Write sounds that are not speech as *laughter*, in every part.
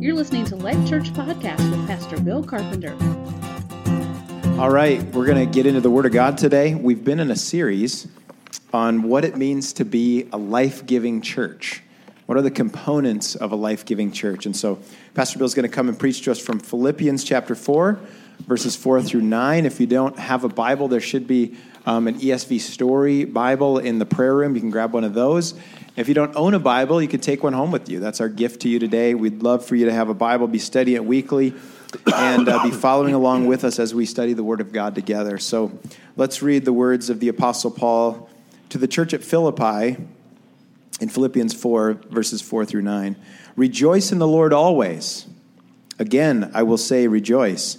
You're listening to Life Church Podcast with Pastor Bill Carpenter. All right, we're going to get into the Word of God today. We've been in a series on what it means to be a life giving church. What are the components of a life giving church? And so, Pastor Bill's going to come and preach to us from Philippians chapter 4, verses 4 through 9. If you don't have a Bible, there should be um, an ESV Story Bible in the prayer room. You can grab one of those. If you don't own a Bible, you can take one home with you. That's our gift to you today. We'd love for you to have a Bible, be studying it weekly and uh, be following along with us as we study the Word of God together. So let's read the words of the Apostle Paul to the church at Philippi in Philippians 4, verses 4 through 9. Rejoice in the Lord always. Again, I will say, rejoice.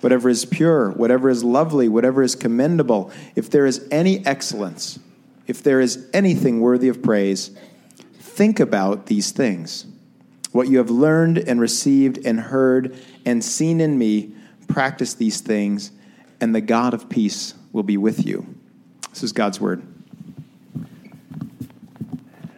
whatever is pure, whatever is lovely, whatever is commendable, if there is any excellence, if there is anything worthy of praise, think about these things. What you have learned and received and heard and seen in me practice these things, and the God of peace will be with you. This is God's word.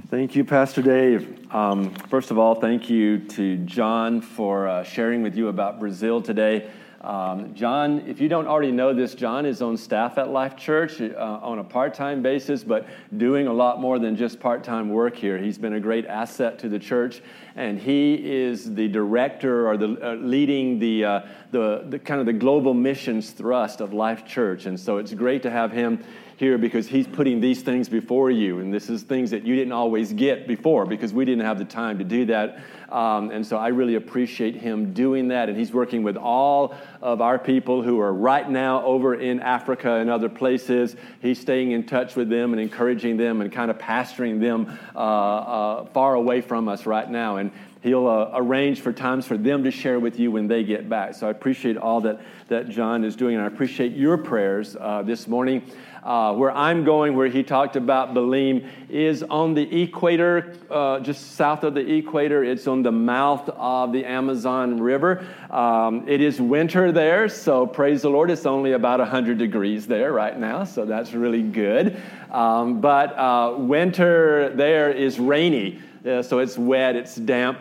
Thank you, Pastor Dave. Um, first of all, thank you to John for uh, sharing with you about Brazil today. Um, John, if you don't already know this, John is on staff at Life Church uh, on a part time basis, but doing a lot more than just part time work here. He's been a great asset to the church, and he is the director or the uh, leading the, uh, the, the kind of the global missions thrust of Life Church. And so it's great to have him here because he's putting these things before you. And this is things that you didn't always get before because we didn't have the time to do that. Um, and so I really appreciate him doing that. And he's working with all of our people who are right now over in Africa and other places. He's staying in touch with them and encouraging them and kind of pastoring them uh, uh, far away from us right now. And he'll uh, arrange for times for them to share with you when they get back. So I appreciate all that, that John is doing, and I appreciate your prayers uh, this morning. Uh, where I'm going, where he talked about Belém, is on the equator, uh, just south of the equator. It's on the mouth of the Amazon River. Um, it is winter there, so praise the Lord, it's only about 100 degrees there right now, so that's really good. Um, but uh, winter there is rainy, uh, so it's wet, it's damp.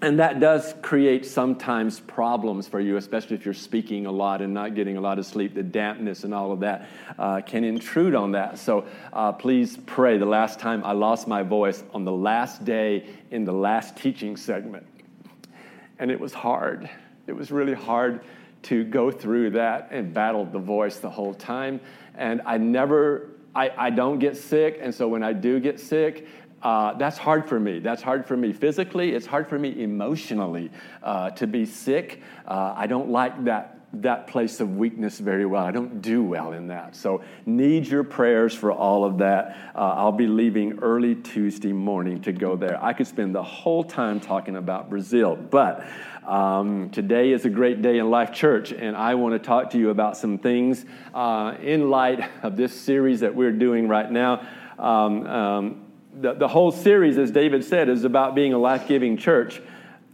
And that does create sometimes problems for you, especially if you're speaking a lot and not getting a lot of sleep. The dampness and all of that uh, can intrude on that. So uh, please pray. The last time I lost my voice on the last day in the last teaching segment. And it was hard. It was really hard to go through that and battle the voice the whole time. And I never, I, I don't get sick. And so when I do get sick, uh, that's hard for me. That's hard for me physically. It's hard for me emotionally uh, to be sick. Uh, I don't like that that place of weakness very well. I don't do well in that. So, need your prayers for all of that. Uh, I'll be leaving early Tuesday morning to go there. I could spend the whole time talking about Brazil, but um, today is a great day in Life Church, and I want to talk to you about some things uh, in light of this series that we're doing right now. Um, um, the, the whole series, as David said, is about being a life giving church.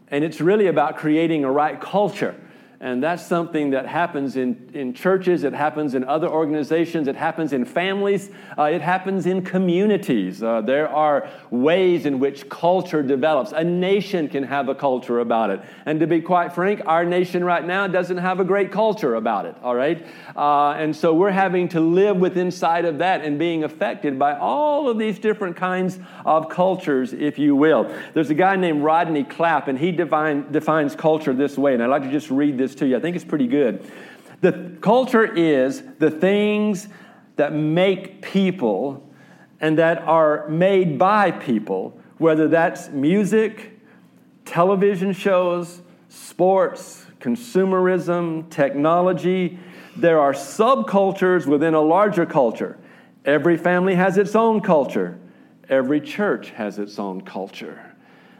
And it's really about creating a right culture. And that's something that happens in, in churches, it happens in other organizations, it happens in families, uh, it happens in communities. Uh, there are ways in which culture develops. A nation can have a culture about it. And to be quite frank, our nation right now doesn't have a great culture about it, all right? Uh, and so we're having to live with inside of that and being affected by all of these different kinds of cultures, if you will. There's a guy named Rodney Clapp, and he define, defines culture this way. And I'd like to just read this to you. I think it's pretty good. The culture is the things that make people and that are made by people, whether that's music, television shows, sports, consumerism, technology. There are subcultures within a larger culture. Every family has its own culture. Every church has its own culture.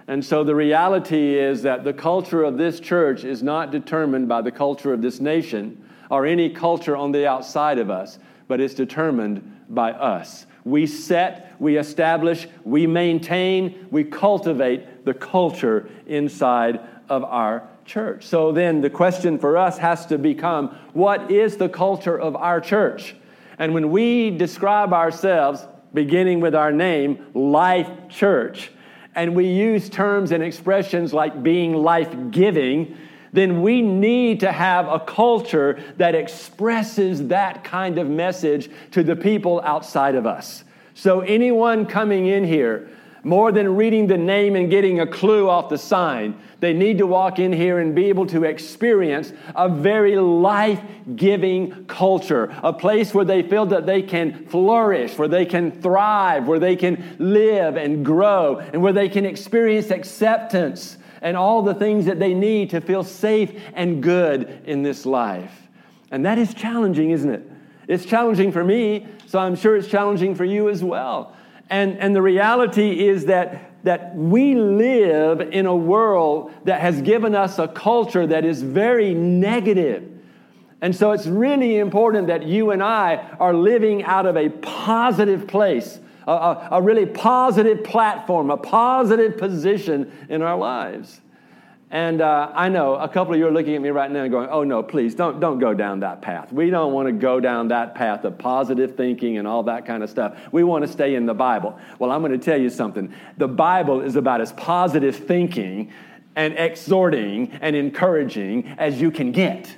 And so the reality is that the culture of this church is not determined by the culture of this nation or any culture on the outside of us, but it's determined by us. We set, we establish, we maintain, we cultivate the culture inside of our church. So then the question for us has to become what is the culture of our church? And when we describe ourselves, beginning with our name, Life Church, and we use terms and expressions like being life giving, then we need to have a culture that expresses that kind of message to the people outside of us. So, anyone coming in here, more than reading the name and getting a clue off the sign, they need to walk in here and be able to experience a very life giving culture, a place where they feel that they can flourish, where they can thrive, where they can live and grow, and where they can experience acceptance and all the things that they need to feel safe and good in this life. And that is challenging, isn't it? It's challenging for me, so I'm sure it's challenging for you as well. And, and the reality is that, that we live in a world that has given us a culture that is very negative. And so it's really important that you and I are living out of a positive place, a, a, a really positive platform, a positive position in our lives. And uh, I know a couple of you are looking at me right now and going, oh no, please don't, don't go down that path. We don't want to go down that path of positive thinking and all that kind of stuff. We want to stay in the Bible. Well, I'm going to tell you something. The Bible is about as positive thinking and exhorting and encouraging as you can get.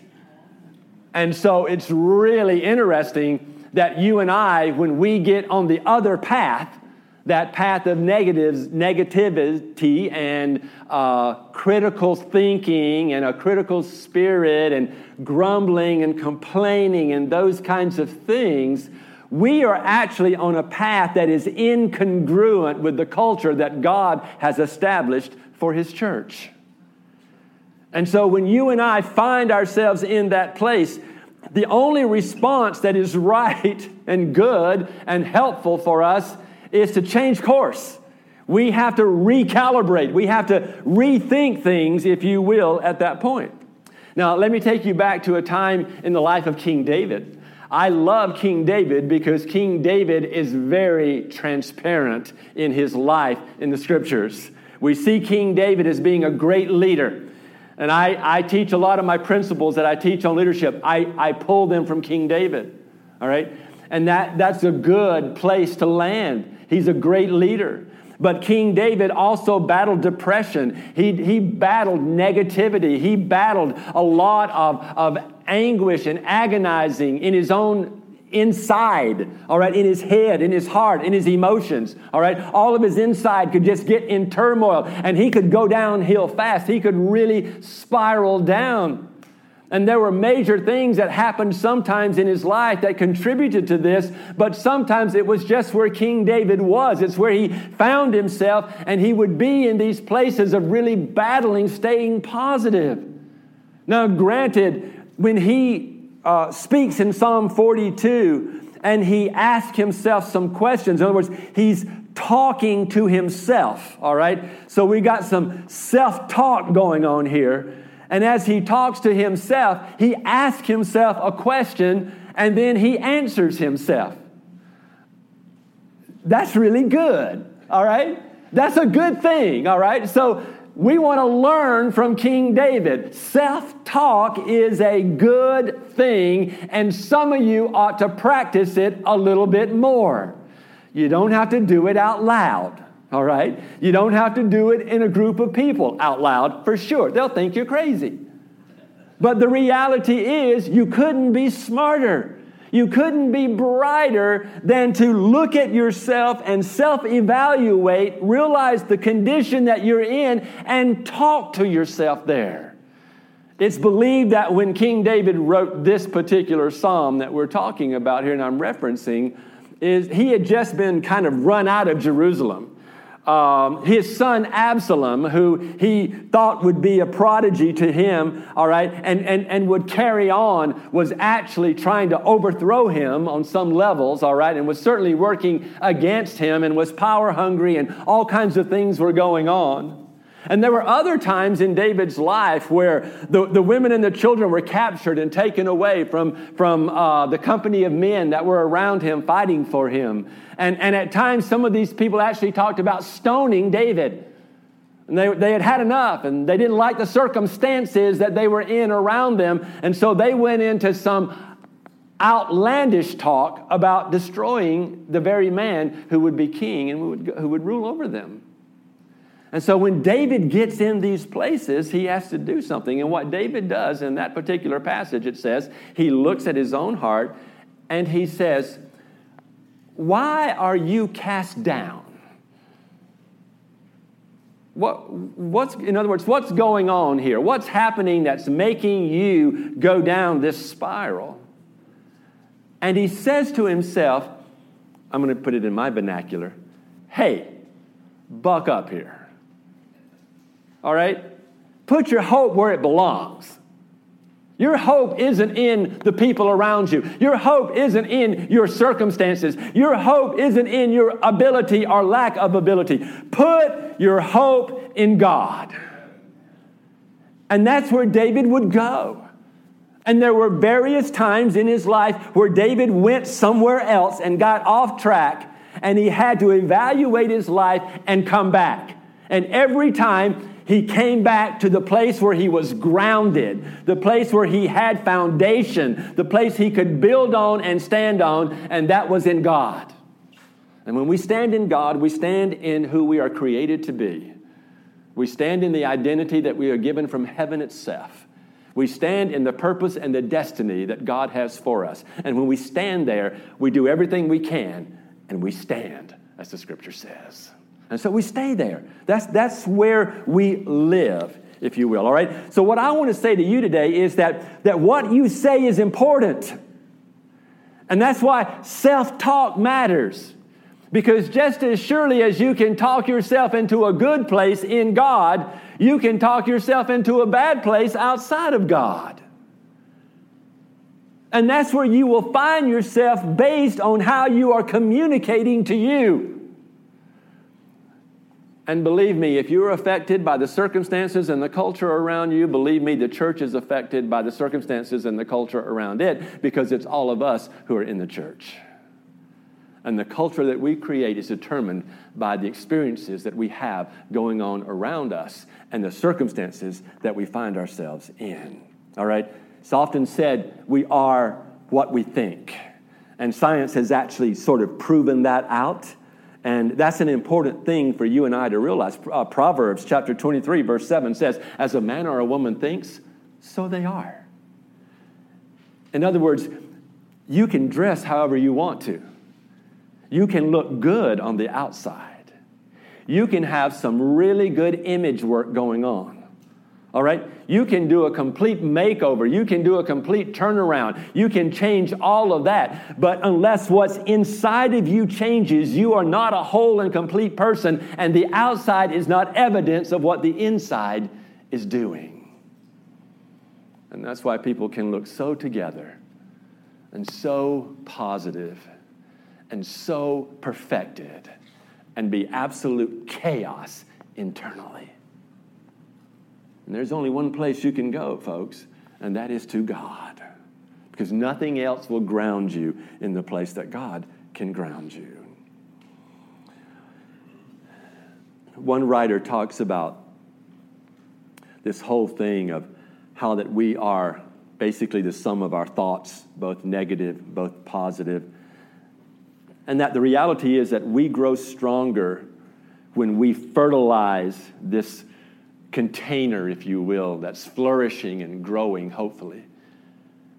And so it's really interesting that you and I, when we get on the other path, that path of negatives, negativity and uh, critical thinking and a critical spirit and grumbling and complaining and those kinds of things, we are actually on a path that is incongruent with the culture that God has established for His church. And so when you and I find ourselves in that place, the only response that is *laughs* right and good and helpful for us is to change course. We have to recalibrate. We have to rethink things, if you will, at that point. Now, let me take you back to a time in the life of King David. I love King David because King David is very transparent in his life in the scriptures. We see King David as being a great leader. And I, I teach a lot of my principles that I teach on leadership, I, I pull them from King David. All right? And that, that's a good place to land He's a great leader. But King David also battled depression. He, he battled negativity. He battled a lot of, of anguish and agonizing in his own inside, all right, in his head, in his heart, in his emotions, all right. All of his inside could just get in turmoil and he could go downhill fast. He could really spiral down. And there were major things that happened sometimes in his life that contributed to this, but sometimes it was just where King David was. It's where he found himself, and he would be in these places of really battling, staying positive. Now, granted, when he uh, speaks in Psalm 42 and he asks himself some questions, in other words, he's talking to himself, all right? So we got some self talk going on here. And as he talks to himself, he asks himself a question and then he answers himself. That's really good, all right? That's a good thing, all right? So we want to learn from King David. Self talk is a good thing, and some of you ought to practice it a little bit more. You don't have to do it out loud all right? You don't have to do it in a group of people out loud for sure. They'll think you're crazy. But the reality is, you couldn't be smarter. You couldn't be brighter than to look at yourself and self evaluate, realize the condition that you're in, and talk to yourself there. It's believed that when King David wrote this particular psalm that we're talking about here and I'm referencing, is he had just been kind of run out of Jerusalem um, his son Absalom, who he thought would be a prodigy to him, all right, and, and, and would carry on, was actually trying to overthrow him on some levels, all right, and was certainly working against him and was power hungry and all kinds of things were going on. And there were other times in David's life where the, the women and the children were captured and taken away from, from uh, the company of men that were around him fighting for him. And, and at times, some of these people actually talked about stoning David. And they, they had had enough and they didn't like the circumstances that they were in around them. And so they went into some outlandish talk about destroying the very man who would be king and who would, who would rule over them. And so when David gets in these places, he has to do something. And what David does in that particular passage, it says, he looks at his own heart and he says, Why are you cast down? What, what's, in other words, what's going on here? What's happening that's making you go down this spiral? And he says to himself, I'm going to put it in my vernacular, hey, buck up here. All right? Put your hope where it belongs. Your hope isn't in the people around you. Your hope isn't in your circumstances. Your hope isn't in your ability or lack of ability. Put your hope in God. And that's where David would go. And there were various times in his life where David went somewhere else and got off track, and he had to evaluate his life and come back. And every time he came back to the place where he was grounded, the place where he had foundation, the place he could build on and stand on, and that was in God. And when we stand in God, we stand in who we are created to be. We stand in the identity that we are given from heaven itself. We stand in the purpose and the destiny that God has for us. And when we stand there, we do everything we can and we stand, as the scripture says. And so we stay there. That's, that's where we live, if you will, all right? So, what I want to say to you today is that, that what you say is important. And that's why self talk matters. Because just as surely as you can talk yourself into a good place in God, you can talk yourself into a bad place outside of God. And that's where you will find yourself based on how you are communicating to you. And believe me, if you're affected by the circumstances and the culture around you, believe me, the church is affected by the circumstances and the culture around it because it's all of us who are in the church. And the culture that we create is determined by the experiences that we have going on around us and the circumstances that we find ourselves in. All right? It's often said we are what we think. And science has actually sort of proven that out. And that's an important thing for you and I to realize. Uh, Proverbs chapter 23, verse 7 says, As a man or a woman thinks, so they are. In other words, you can dress however you want to, you can look good on the outside, you can have some really good image work going on. All right? You can do a complete makeover. You can do a complete turnaround. You can change all of that. But unless what's inside of you changes, you are not a whole and complete person, and the outside is not evidence of what the inside is doing. And that's why people can look so together and so positive and so perfected and be absolute chaos internally. And there's only one place you can go, folks, and that is to God. Because nothing else will ground you in the place that God can ground you. One writer talks about this whole thing of how that we are basically the sum of our thoughts, both negative, both positive, and that the reality is that we grow stronger when we fertilize this container, if you will, that's flourishing and growing, hopefully.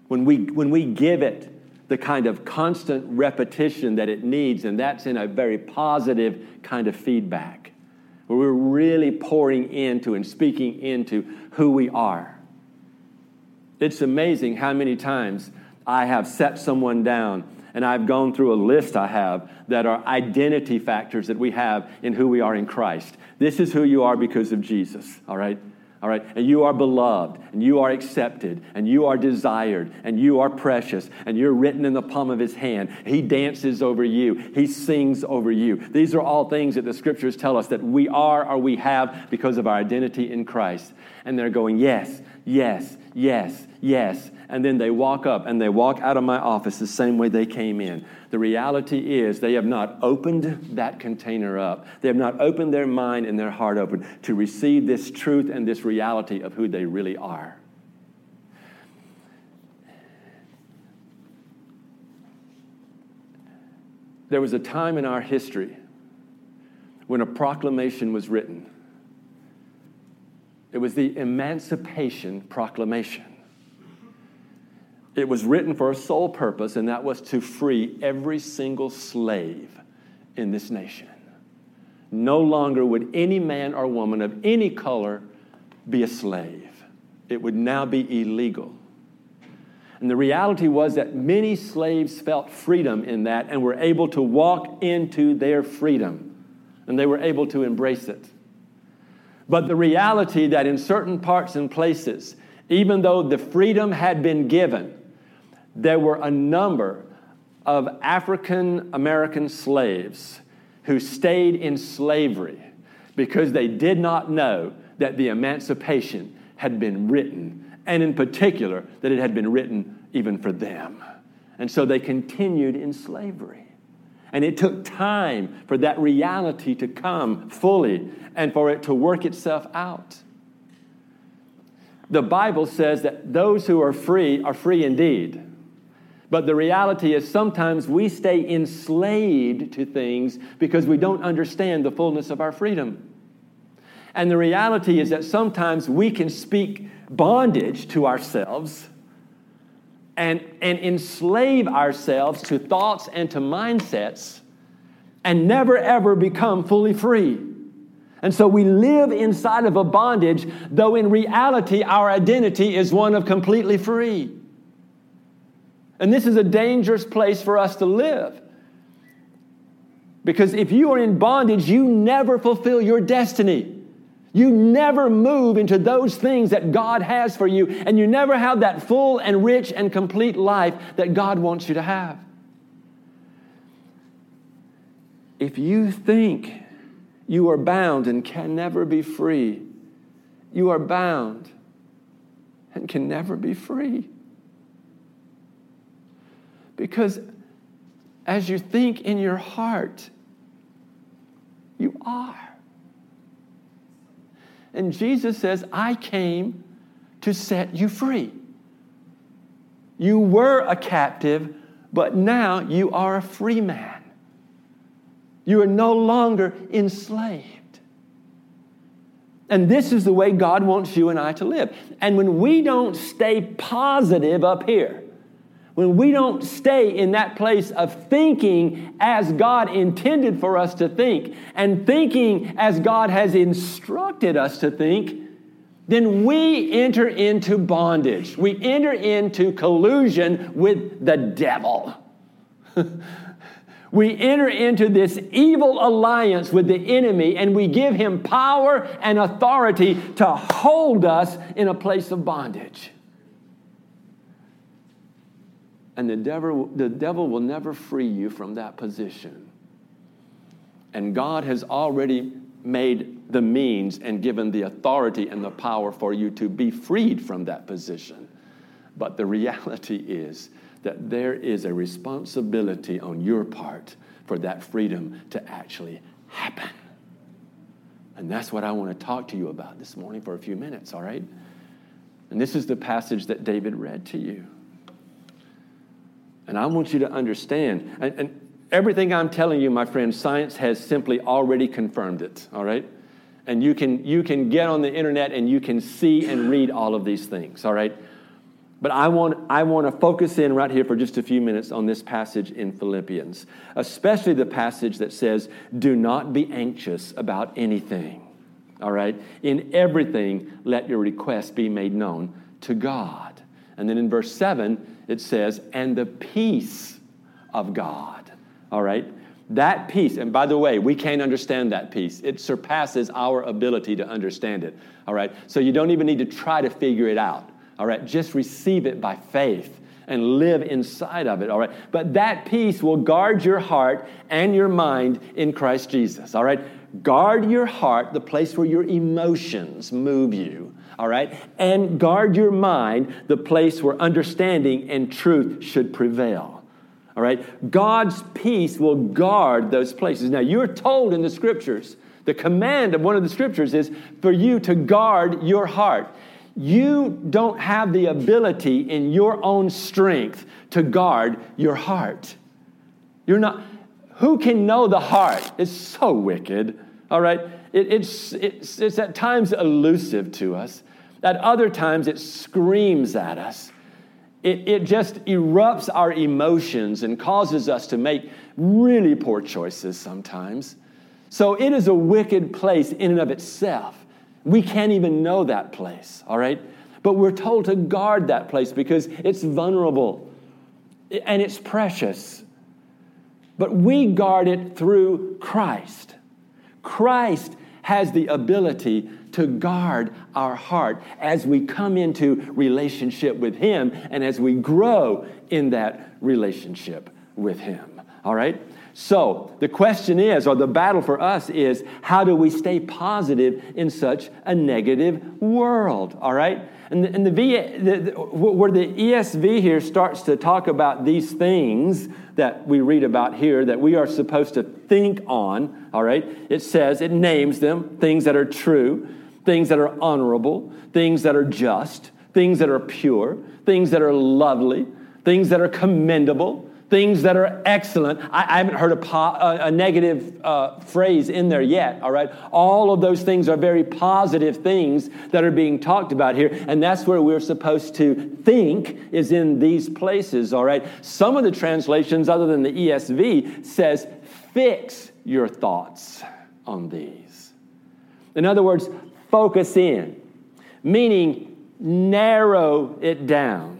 When we, when we give it the kind of constant repetition that it needs, and that's in a very positive kind of feedback, where we're really pouring into and speaking into who we are. It's amazing how many times I have set someone down and I've gone through a list I have that are identity factors that we have in who we are in Christ. This is who you are because of Jesus, all right? All right, and you are beloved, and you are accepted, and you are desired, and you are precious, and you're written in the palm of his hand. He dances over you, he sings over you. These are all things that the scriptures tell us that we are or we have because of our identity in Christ. And they're going, Yes, yes, yes, yes. And then they walk up and they walk out of my office the same way they came in. The reality is they have not opened that container up. They have not opened their mind and their heart open to receive this truth and this reality of who they really are. There was a time in our history when a proclamation was written. It was the Emancipation Proclamation. It was written for a sole purpose, and that was to free every single slave in this nation. No longer would any man or woman of any color be a slave, it would now be illegal. And the reality was that many slaves felt freedom in that and were able to walk into their freedom, and they were able to embrace it. But the reality that in certain parts and places, even though the freedom had been given, there were a number of African American slaves who stayed in slavery because they did not know that the emancipation had been written, and in particular, that it had been written even for them. And so they continued in slavery. And it took time for that reality to come fully and for it to work itself out. The Bible says that those who are free are free indeed. But the reality is sometimes we stay enslaved to things because we don't understand the fullness of our freedom. And the reality is that sometimes we can speak bondage to ourselves and, and enslave ourselves to thoughts and to mindsets and never ever become fully free. And so we live inside of a bondage, though in reality our identity is one of completely free. And this is a dangerous place for us to live. Because if you are in bondage, you never fulfill your destiny. You never move into those things that God has for you, and you never have that full and rich and complete life that God wants you to have. If you think you are bound and can never be free, you are bound and can never be free. Because as you think in your heart, you are. And Jesus says, I came to set you free. You were a captive, but now you are a free man. You are no longer enslaved. And this is the way God wants you and I to live. And when we don't stay positive up here, when we don't stay in that place of thinking as God intended for us to think and thinking as God has instructed us to think, then we enter into bondage. We enter into collusion with the devil. *laughs* we enter into this evil alliance with the enemy and we give him power and authority to hold us in a place of bondage. And the devil, the devil will never free you from that position. And God has already made the means and given the authority and the power for you to be freed from that position. But the reality is that there is a responsibility on your part for that freedom to actually happen. And that's what I want to talk to you about this morning for a few minutes, all right? And this is the passage that David read to you. And I want you to understand, and, and everything I'm telling you, my friend, science has simply already confirmed it, all right? And you can, you can get on the internet and you can see and read all of these things, all right? But I want, I want to focus in right here for just a few minutes on this passage in Philippians, especially the passage that says, Do not be anxious about anything. All right? In everything, let your request be made known to God. And then in verse 7, it says, and the peace of God. All right? That peace, and by the way, we can't understand that peace. It surpasses our ability to understand it. All right? So you don't even need to try to figure it out. All right? Just receive it by faith and live inside of it. All right? But that peace will guard your heart and your mind in Christ Jesus. All right? Guard your heart, the place where your emotions move you. All right? And guard your mind, the place where understanding and truth should prevail. All right? God's peace will guard those places. Now, you're told in the scriptures, the command of one of the scriptures is for you to guard your heart. You don't have the ability in your own strength to guard your heart. You're not, who can know the heart? It's so wicked, all right? It, it's, it's, it's at times elusive to us, at other times it screams at us it, it just erupts our emotions and causes us to make really poor choices sometimes. So it is a wicked place in and of itself. We can't even know that place, all right? But we're told to guard that place because it's vulnerable and it's precious. But we guard it through Christ. Christ has the ability to guard our heart as we come into relationship with Him and as we grow in that relationship with Him. All right? So, the question is, or the battle for us is, how do we stay positive in such a negative world? All right? And the, and the, v, the, the, where the ESV here starts to talk about these things that we read about here that we are supposed to think on, all right? It says, it names them, things that are true, things that are honorable, things that are just, things that are pure, things that are lovely, things that are commendable, things that are excellent. I, I haven't heard a, po- a, a negative uh, phrase in there yet, all right? All of those things are very positive things that are being talked about here, and that's where we're supposed to think is in these places, all right? Some of the translations, other than the ESV, says, fix your thoughts on these. In other words, focus in, meaning narrow it down.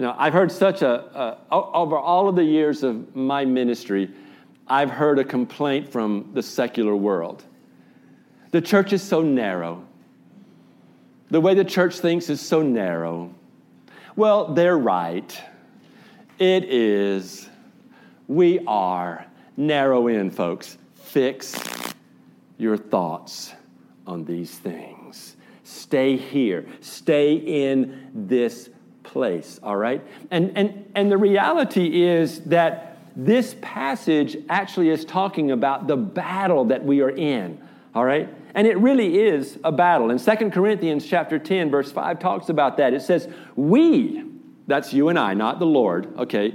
You know, I've heard such a, a, over all of the years of my ministry, I've heard a complaint from the secular world. The church is so narrow. The way the church thinks is so narrow. Well, they're right. It is. We are. Narrow in, folks. Fix your thoughts on these things. Stay here. Stay in this place, all right? And, and, and the reality is that this passage actually is talking about the battle that we are in, all right? And it really is a battle. And Second Corinthians chapter 10, verse 5 talks about that. It says, We, that's you and I, not the Lord, okay?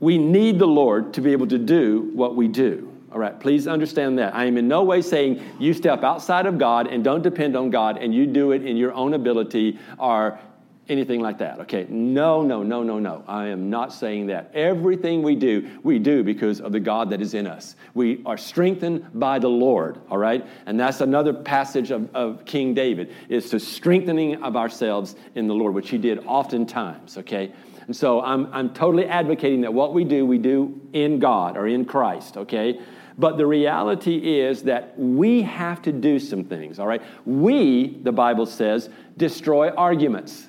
We need the Lord to be able to do what we do. All right, please understand that. I am in no way saying you step outside of God and don't depend on God and you do it in your own ability or anything like that. Okay, no, no, no, no, no. I am not saying that. Everything we do, we do because of the God that is in us. We are strengthened by the Lord, all right? And that's another passage of, of King David, is to strengthening of ourselves in the Lord, which he did oftentimes, okay? And so I'm, I'm totally advocating that what we do, we do in God or in Christ, okay? But the reality is that we have to do some things, all right? We, the Bible says, destroy arguments.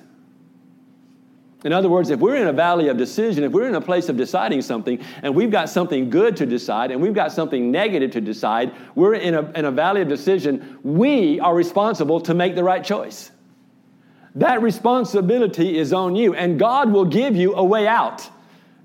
In other words, if we're in a valley of decision, if we're in a place of deciding something, and we've got something good to decide, and we've got something negative to decide, we're in a, in a valley of decision, we are responsible to make the right choice. That responsibility is on you, and God will give you a way out.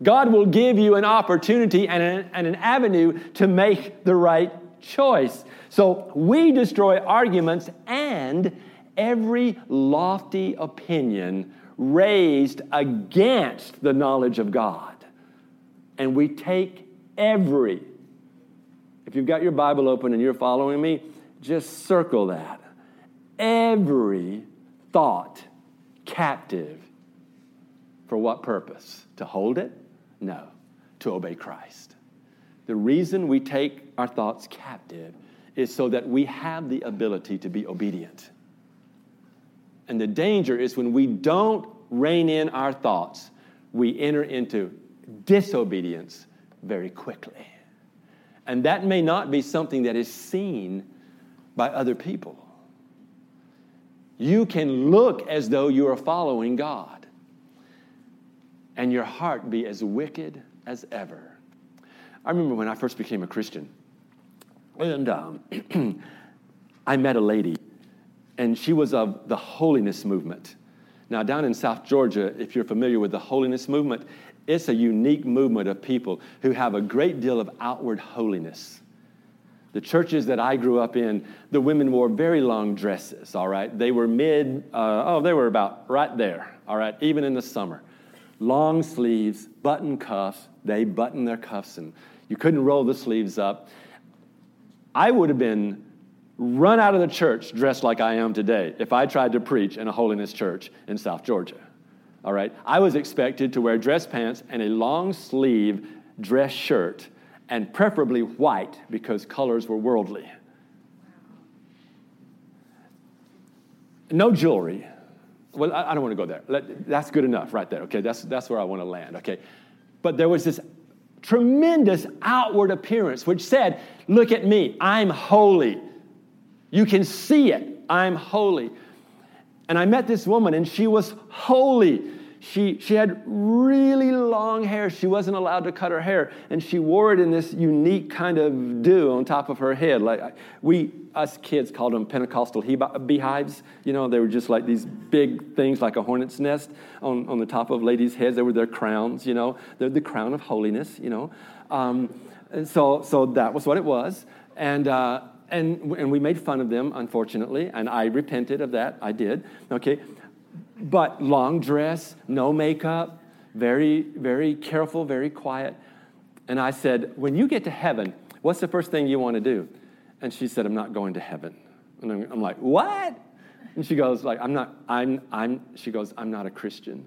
God will give you an opportunity and an, and an avenue to make the right choice. So we destroy arguments and every lofty opinion raised against the knowledge of God. And we take every, if you've got your Bible open and you're following me, just circle that. Every thought captive. For what purpose? To hold it? No, to obey Christ. The reason we take our thoughts captive is so that we have the ability to be obedient. And the danger is when we don't rein in our thoughts, we enter into disobedience very quickly. And that may not be something that is seen by other people. You can look as though you are following God, and your heart be as wicked as ever. I remember when I first became a Christian, and um, *clears throat* I met a lady, and she was of the holiness movement. Now, down in South Georgia, if you're familiar with the holiness movement, it's a unique movement of people who have a great deal of outward holiness. The churches that I grew up in, the women wore very long dresses, all right? They were mid, uh, oh, they were about right there, all right, even in the summer. Long sleeves, button cuffs, they button their cuffs and you couldn't roll the sleeves up. I would have been run out of the church dressed like I am today if I tried to preach in a holiness church in South Georgia. All right? I was expected to wear dress pants and a long sleeve dress shirt, and preferably white because colors were worldly. No jewelry. Well, I, don't want to go there. that's good enough right there, okay? That's, that's where I want to land, okay? But there was this tremendous outward appearance which said, Look at me, I'm holy. You can see it, I'm holy. And I met this woman, and she was holy. She, she had really long hair. She wasn't allowed to cut her hair. And she wore it in this unique kind of do on top of her head. Like we, us kids called them Pentecostal beehives. You know, they were just like these big things like a hornet's nest on, on the top of ladies' heads. They were their crowns, you know. They're the crown of holiness, you know. Um, so, so that was what it was. And, uh, and, and we made fun of them, unfortunately, and I repented of that. I did. Okay. But long dress, no makeup, very, very careful, very quiet. And I said, When you get to heaven, what's the first thing you want to do? And she said, I'm not going to heaven. And I'm, like, What? And she goes, like, I'm not, I'm, I'm, she goes, I'm not a Christian.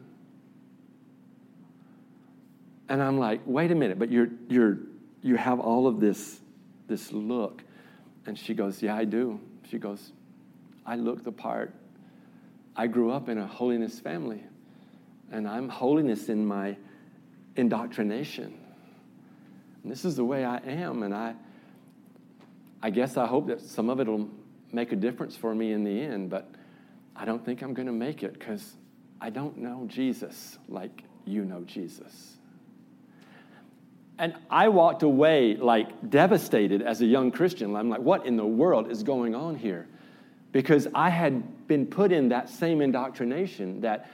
And I'm like, wait a minute, but you're, you're, you have all of this, this look. And she goes, yeah, I do. She goes, I look the part. I grew up in a holiness family, and I'm holiness in my indoctrination. And this is the way I am, and I, I guess I hope that some of it will make a difference for me in the end, but I don't think I'm going to make it because I don't know Jesus like you know Jesus. And I walked away like devastated as a young Christian. I'm like, what in the world is going on here? because I had been put in that same indoctrination that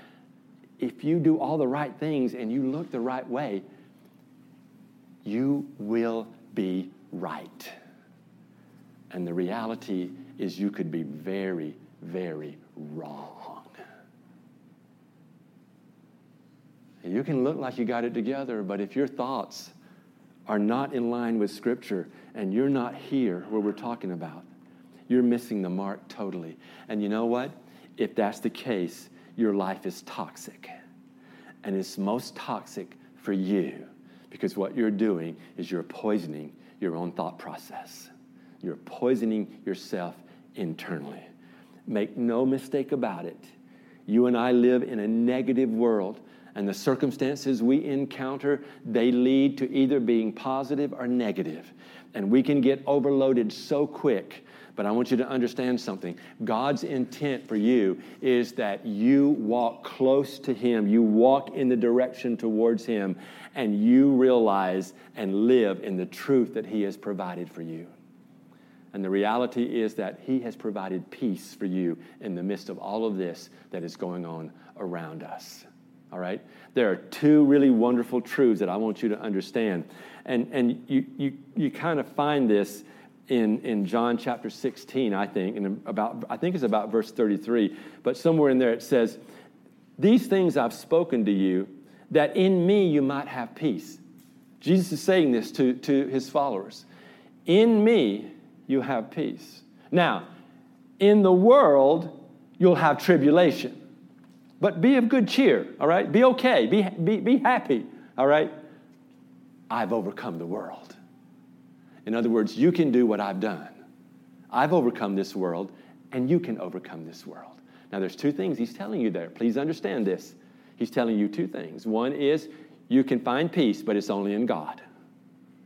if you do all the right things and you look the right way, you will be right. And the reality is, you could be very, very wrong. You can look like you got it together, but if your thoughts are not in line with Scripture and you're not here where we're talking about, you're missing the mark totally. And you know what? If that's the case, your life is toxic. And it's most toxic for you because what you're doing is you're poisoning your own thought process. You're poisoning yourself internally. Make no mistake about it. You and I live in a negative world, and the circumstances we encounter, they lead to either being positive or negative. And we can get overloaded so quick but I want you to understand something. God's intent for you is that you walk close to Him, you walk in the direction towards Him, and you realize and live in the truth that He has provided for you. And the reality is that He has provided peace for you in the midst of all of this that is going on around us. All right? There are two really wonderful truths that I want you to understand. And, and you, you, you kind of find this in, in John chapter 16, I think, and about, I think it's about verse 33, but somewhere in there it says, These things I've spoken to you, that in me you might have peace. Jesus is saying this to, to his followers. In me you have peace. Now, in the world, you'll have tribulation. But be of good cheer, all right? Be okay. Be, be, be happy, all right? I've overcome the world. In other words, you can do what I've done. I've overcome this world, and you can overcome this world. Now, there's two things he's telling you there. Please understand this. He's telling you two things. One is you can find peace, but it's only in God.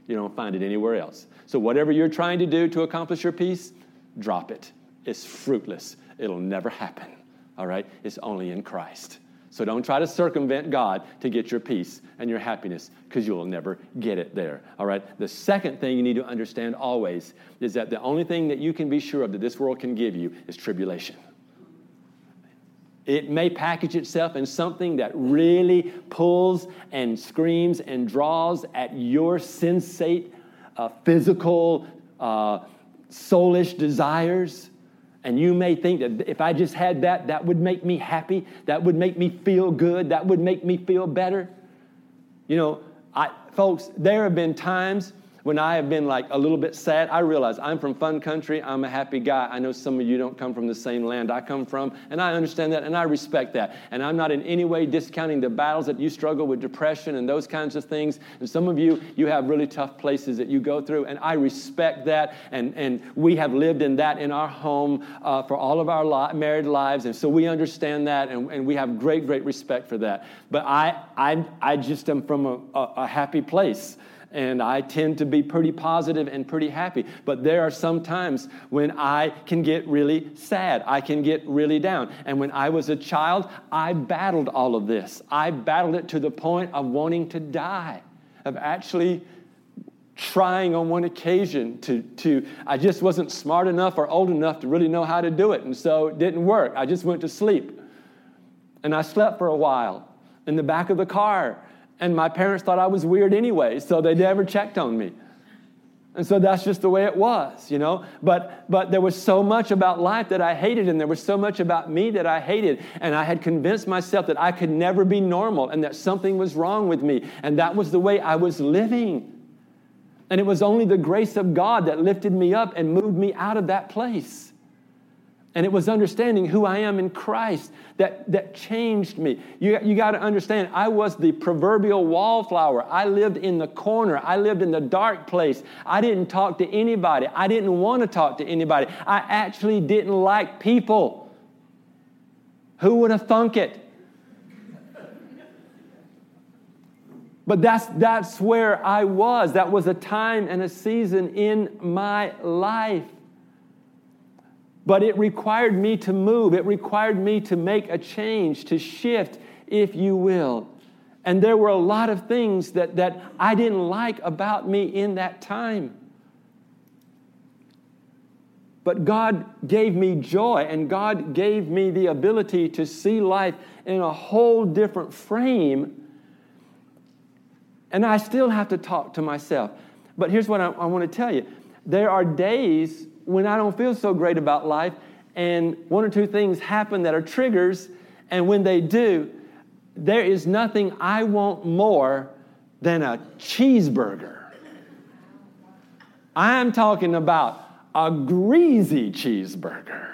You don't find it anywhere else. So, whatever you're trying to do to accomplish your peace, drop it. It's fruitless. It'll never happen. All right? It's only in Christ. So don't try to circumvent God to get your peace and your happiness because you'll never get it there. All right? The second thing you need to understand always is that the only thing that you can be sure of that this world can give you is tribulation. It may package itself in something that really pulls and screams and draws at your sensate, uh, physical, uh, soulish desires. And you may think that if I just had that, that would make me happy, that would make me feel good, that would make me feel better. You know, I, folks, there have been times when I have been like a little bit sad, I realize I'm from fun country. I'm a happy guy. I know some of you don't come from the same land I come from, and I understand that and I respect that. And I'm not in any way discounting the battles that you struggle with depression and those kinds of things. And some of you, you have really tough places that you go through, and I respect that. And, and we have lived in that in our home uh, for all of our li- married lives, and so we understand that, and, and we have great, great respect for that. But I, I, I just am from a, a, a happy place and I tend to be pretty positive and pretty happy. But there are some times when I can get really sad. I can get really down. And when I was a child, I battled all of this. I battled it to the point of wanting to die, of actually trying on one occasion to, to I just wasn't smart enough or old enough to really know how to do it. And so it didn't work. I just went to sleep. And I slept for a while in the back of the car and my parents thought I was weird anyway, so they never checked on me. And so that's just the way it was, you know. But but there was so much about life that I hated, and there was so much about me that I hated. And I had convinced myself that I could never be normal and that something was wrong with me. And that was the way I was living. And it was only the grace of God that lifted me up and moved me out of that place. And it was understanding who I am in Christ that, that changed me. You, you got to understand, I was the proverbial wallflower. I lived in the corner. I lived in the dark place. I didn't talk to anybody. I didn't want to talk to anybody. I actually didn't like people. Who would have thunk it? But that's, that's where I was. That was a time and a season in my life. But it required me to move, it required me to make a change, to shift, if you will. And there were a lot of things that, that I didn't like about me in that time. But God gave me joy and God gave me the ability to see life in a whole different frame. And I still have to talk to myself. But here's what I, I want to tell you there are days when I don't feel so great about life, and one or two things happen that are triggers, and when they do, there is nothing I want more than a cheeseburger. I'm talking about a greasy cheeseburger.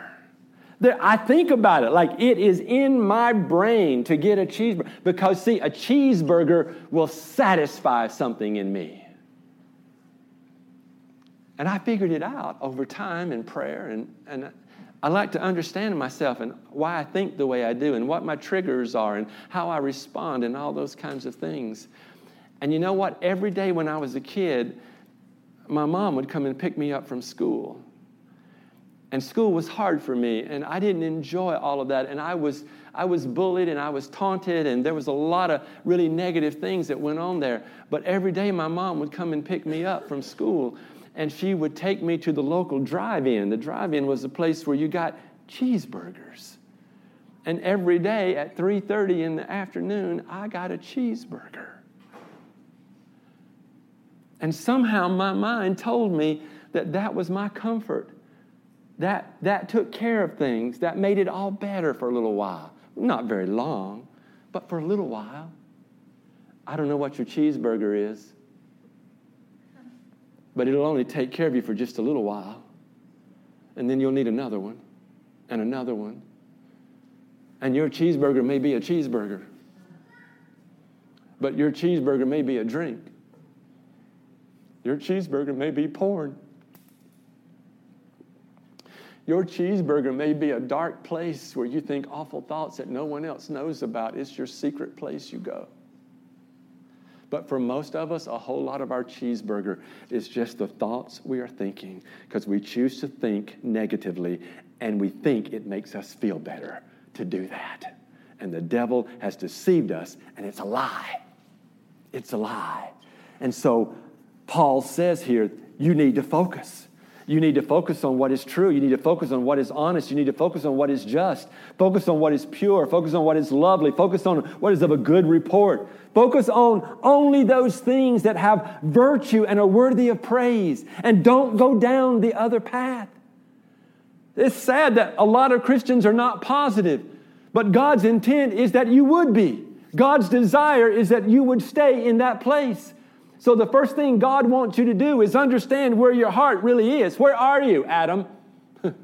I think about it like it is in my brain to get a cheeseburger because, see, a cheeseburger will satisfy something in me. And I figured it out over time in prayer. And, and I like to understand myself and why I think the way I do and what my triggers are and how I respond and all those kinds of things. And you know what? Every day when I was a kid, my mom would come and pick me up from school. And school was hard for me, and I didn't enjoy all of that. And I was, I was bullied and I was taunted, and there was a lot of really negative things that went on there. But every day my mom would come and pick me up from school and she would take me to the local drive-in. The drive-in was a place where you got cheeseburgers. And every day at 3:30 in the afternoon, I got a cheeseburger. And somehow my mind told me that that was my comfort. That, that took care of things. That made it all better for a little while. Not very long, but for a little while. I don't know what your cheeseburger is. But it'll only take care of you for just a little while. And then you'll need another one and another one. And your cheeseburger may be a cheeseburger, but your cheeseburger may be a drink. Your cheeseburger may be porn. Your cheeseburger may be a dark place where you think awful thoughts that no one else knows about. It's your secret place you go. But for most of us, a whole lot of our cheeseburger is just the thoughts we are thinking because we choose to think negatively and we think it makes us feel better to do that. And the devil has deceived us, and it's a lie. It's a lie. And so Paul says here, you need to focus. You need to focus on what is true. You need to focus on what is honest. You need to focus on what is just. Focus on what is pure. Focus on what is lovely. Focus on what is of a good report. Focus on only those things that have virtue and are worthy of praise. And don't go down the other path. It's sad that a lot of Christians are not positive, but God's intent is that you would be. God's desire is that you would stay in that place. So, the first thing God wants you to do is understand where your heart really is. Where are you, Adam? *laughs*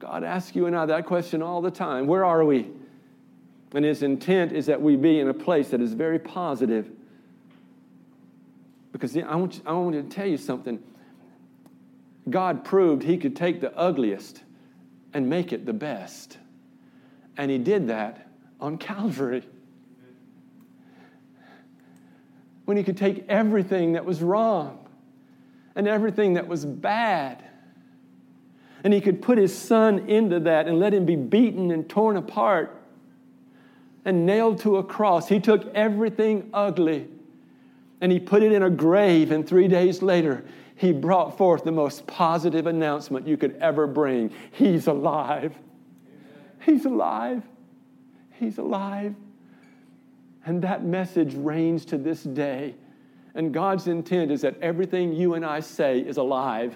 God asks you and I that question all the time. Where are we? And his intent is that we be in a place that is very positive. Because I want, you, I want to tell you something. God proved he could take the ugliest and make it the best. And he did that on Calvary. When he could take everything that was wrong and everything that was bad, and he could put his son into that and let him be beaten and torn apart and nailed to a cross. He took everything ugly and he put it in a grave, and three days later, he brought forth the most positive announcement you could ever bring He's alive. He's alive. He's alive. And that message reigns to this day. And God's intent is that everything you and I say is alive.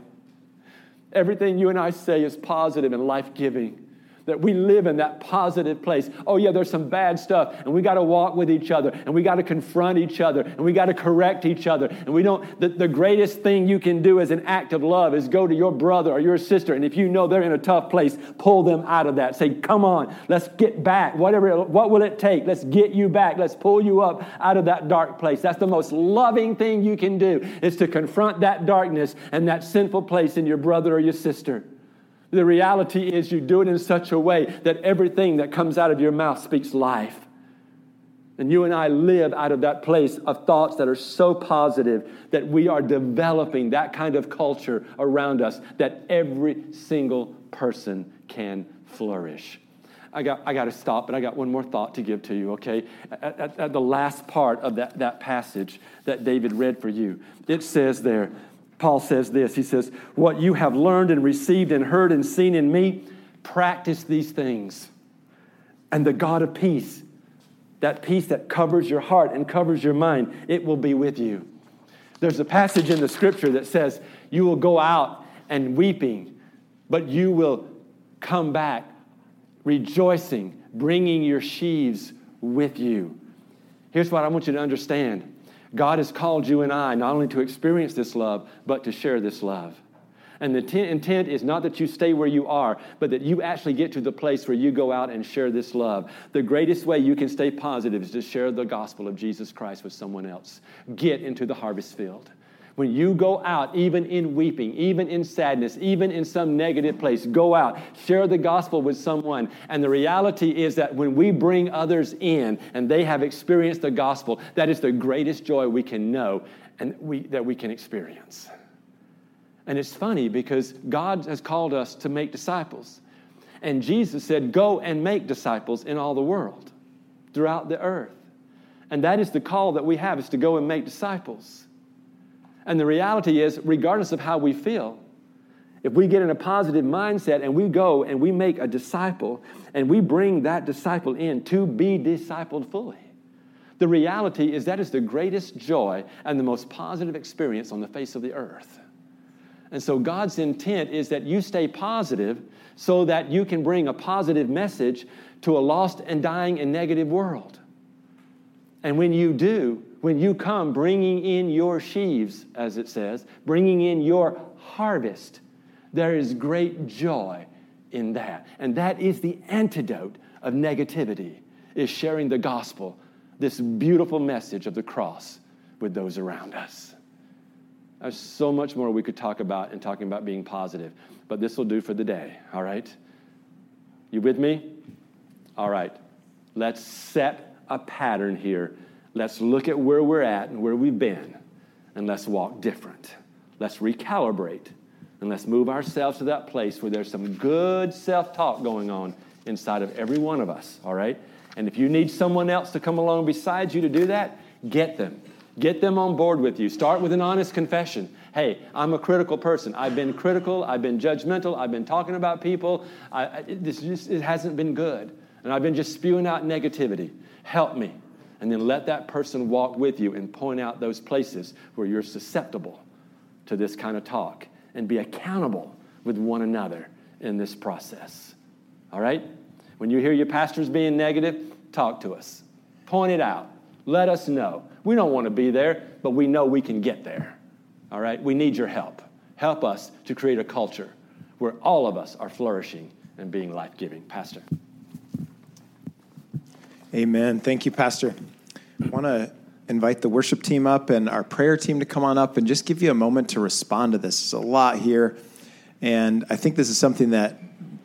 Everything you and I say is positive and life giving that we live in that positive place. Oh, yeah, there's some bad stuff, and we got to walk with each other, and we got to confront each other, and we got to correct each other. And we don't, the, the greatest thing you can do as an act of love is go to your brother or your sister, and if you know they're in a tough place, pull them out of that. Say, come on, let's get back. Whatever, what will it take? Let's get you back. Let's pull you up out of that dark place. That's the most loving thing you can do, is to confront that darkness and that sinful place in your brother or your sister. The reality is, you do it in such a way that everything that comes out of your mouth speaks life. And you and I live out of that place of thoughts that are so positive that we are developing that kind of culture around us that every single person can flourish. I got, I got to stop, but I got one more thought to give to you, okay? At, at, at the last part of that, that passage that David read for you, it says there, Paul says this He says, What you have learned and received and heard and seen in me, practice these things. And the God of peace, that peace that covers your heart and covers your mind, it will be with you. There's a passage in the scripture that says, You will go out and weeping, but you will come back rejoicing, bringing your sheaves with you. Here's what I want you to understand God has called you and I not only to experience this love, but to share this love. And the t- intent is not that you stay where you are, but that you actually get to the place where you go out and share this love. The greatest way you can stay positive is to share the gospel of Jesus Christ with someone else. Get into the harvest field. When you go out, even in weeping, even in sadness, even in some negative place, go out, share the gospel with someone. And the reality is that when we bring others in and they have experienced the gospel, that is the greatest joy we can know and we, that we can experience. And it's funny because God has called us to make disciples. And Jesus said, Go and make disciples in all the world, throughout the earth. And that is the call that we have, is to go and make disciples. And the reality is, regardless of how we feel, if we get in a positive mindset and we go and we make a disciple and we bring that disciple in to be discipled fully, the reality is that is the greatest joy and the most positive experience on the face of the earth. And so God's intent is that you stay positive so that you can bring a positive message to a lost and dying and negative world. And when you do, when you come bringing in your sheaves, as it says, bringing in your harvest, there is great joy in that. And that is the antidote of negativity, is sharing the gospel, this beautiful message of the cross with those around us. There's so much more we could talk about in talking about being positive, but this will do for the day, all right? You with me? All right. Let's set a pattern here Let's look at where we're at and where we've been, and let's walk different. Let's recalibrate, and let's move ourselves to that place where there's some good self talk going on inside of every one of us, all right? And if you need someone else to come along beside you to do that, get them. Get them on board with you. Start with an honest confession. Hey, I'm a critical person. I've been critical. I've been judgmental. I've been talking about people. I, this just, it hasn't been good. And I've been just spewing out negativity. Help me. And then let that person walk with you and point out those places where you're susceptible to this kind of talk and be accountable with one another in this process. All right? When you hear your pastors being negative, talk to us. Point it out. Let us know. We don't want to be there, but we know we can get there. All right? We need your help. Help us to create a culture where all of us are flourishing and being life giving. Pastor. Amen. Thank you, Pastor. I want to invite the worship team up and our prayer team to come on up and just give you a moment to respond to this. There's a lot here. And I think this is something that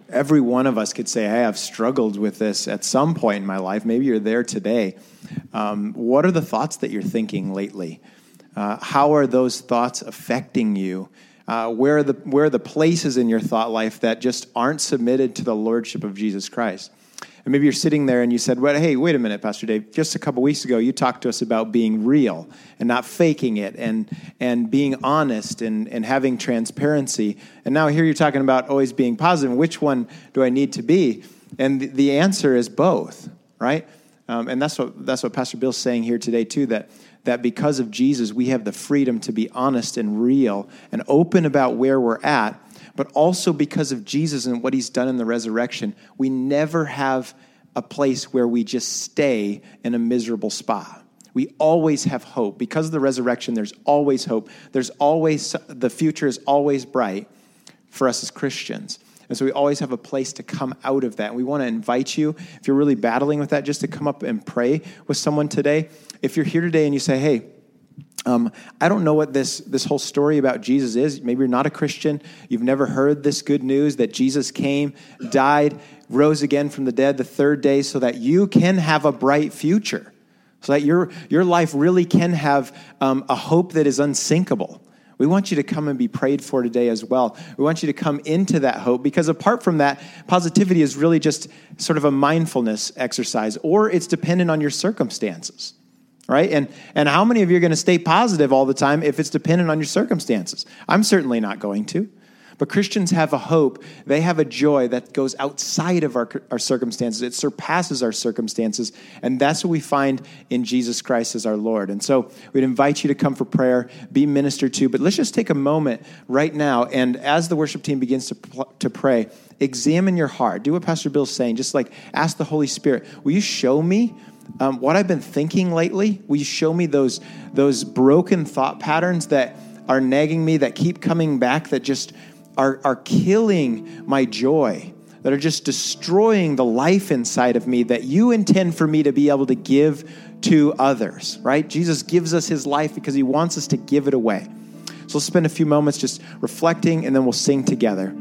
every one of us could say, hey, I've struggled with this at some point in my life. Maybe you're there today. Um, what are the thoughts that you're thinking lately? Uh, how are those thoughts affecting you? Uh, where, are the, where are the places in your thought life that just aren't submitted to the Lordship of Jesus Christ? And maybe you're sitting there and you said, well, hey, wait a minute, Pastor Dave. Just a couple weeks ago, you talked to us about being real and not faking it and, and being honest and, and having transparency. And now here you're talking about always being positive. Which one do I need to be? And the, answer is both, right? Um, and that's what, that's what Pastor Bill's saying here today, too, that, that because of Jesus, we have the freedom to be honest and real and open about where we're at but also because of Jesus and what he's done in the resurrection, we never have a place where we just stay in a miserable spot. We always have hope. Because of the resurrection, there's always hope. There's always, the future is always bright for us as Christians. And so we always have a place to come out of that. And we want to invite you, if you're really battling with that, just to come up and pray with someone today. If you're here today and you say, hey, um, I don't know what this, this whole story about Jesus is. Maybe you're not a Christian. You've never heard this good news that Jesus came, died, rose again from the dead the third day so that you can have a bright future, so that your, your life really can have um, a hope that is unsinkable. We want you to come and be prayed for today as well. We want you to come into that hope because apart from that, positivity is really just sort of a mindfulness exercise or it's dependent on your circumstances right? And and how many of you are going to stay positive all the time if it's dependent on your circumstances? I'm certainly not going to. But Christians have a hope. They have a joy that goes outside of our, our circumstances. It surpasses our circumstances. And that's what we find in Jesus Christ as our Lord. And so we'd invite you to come for prayer, be ministered to. But let's just take a moment right now. And as the worship team begins to, to pray, examine your heart. Do what Pastor Bill's saying. Just like ask the Holy Spirit, will you show me um, what I've been thinking lately? Will you show me those, those broken thought patterns that are nagging me, that keep coming back, that just are, are killing my joy, that are just destroying the life inside of me that you intend for me to be able to give to others, right? Jesus gives us his life because he wants us to give it away. So let's spend a few moments just reflecting and then we'll sing together.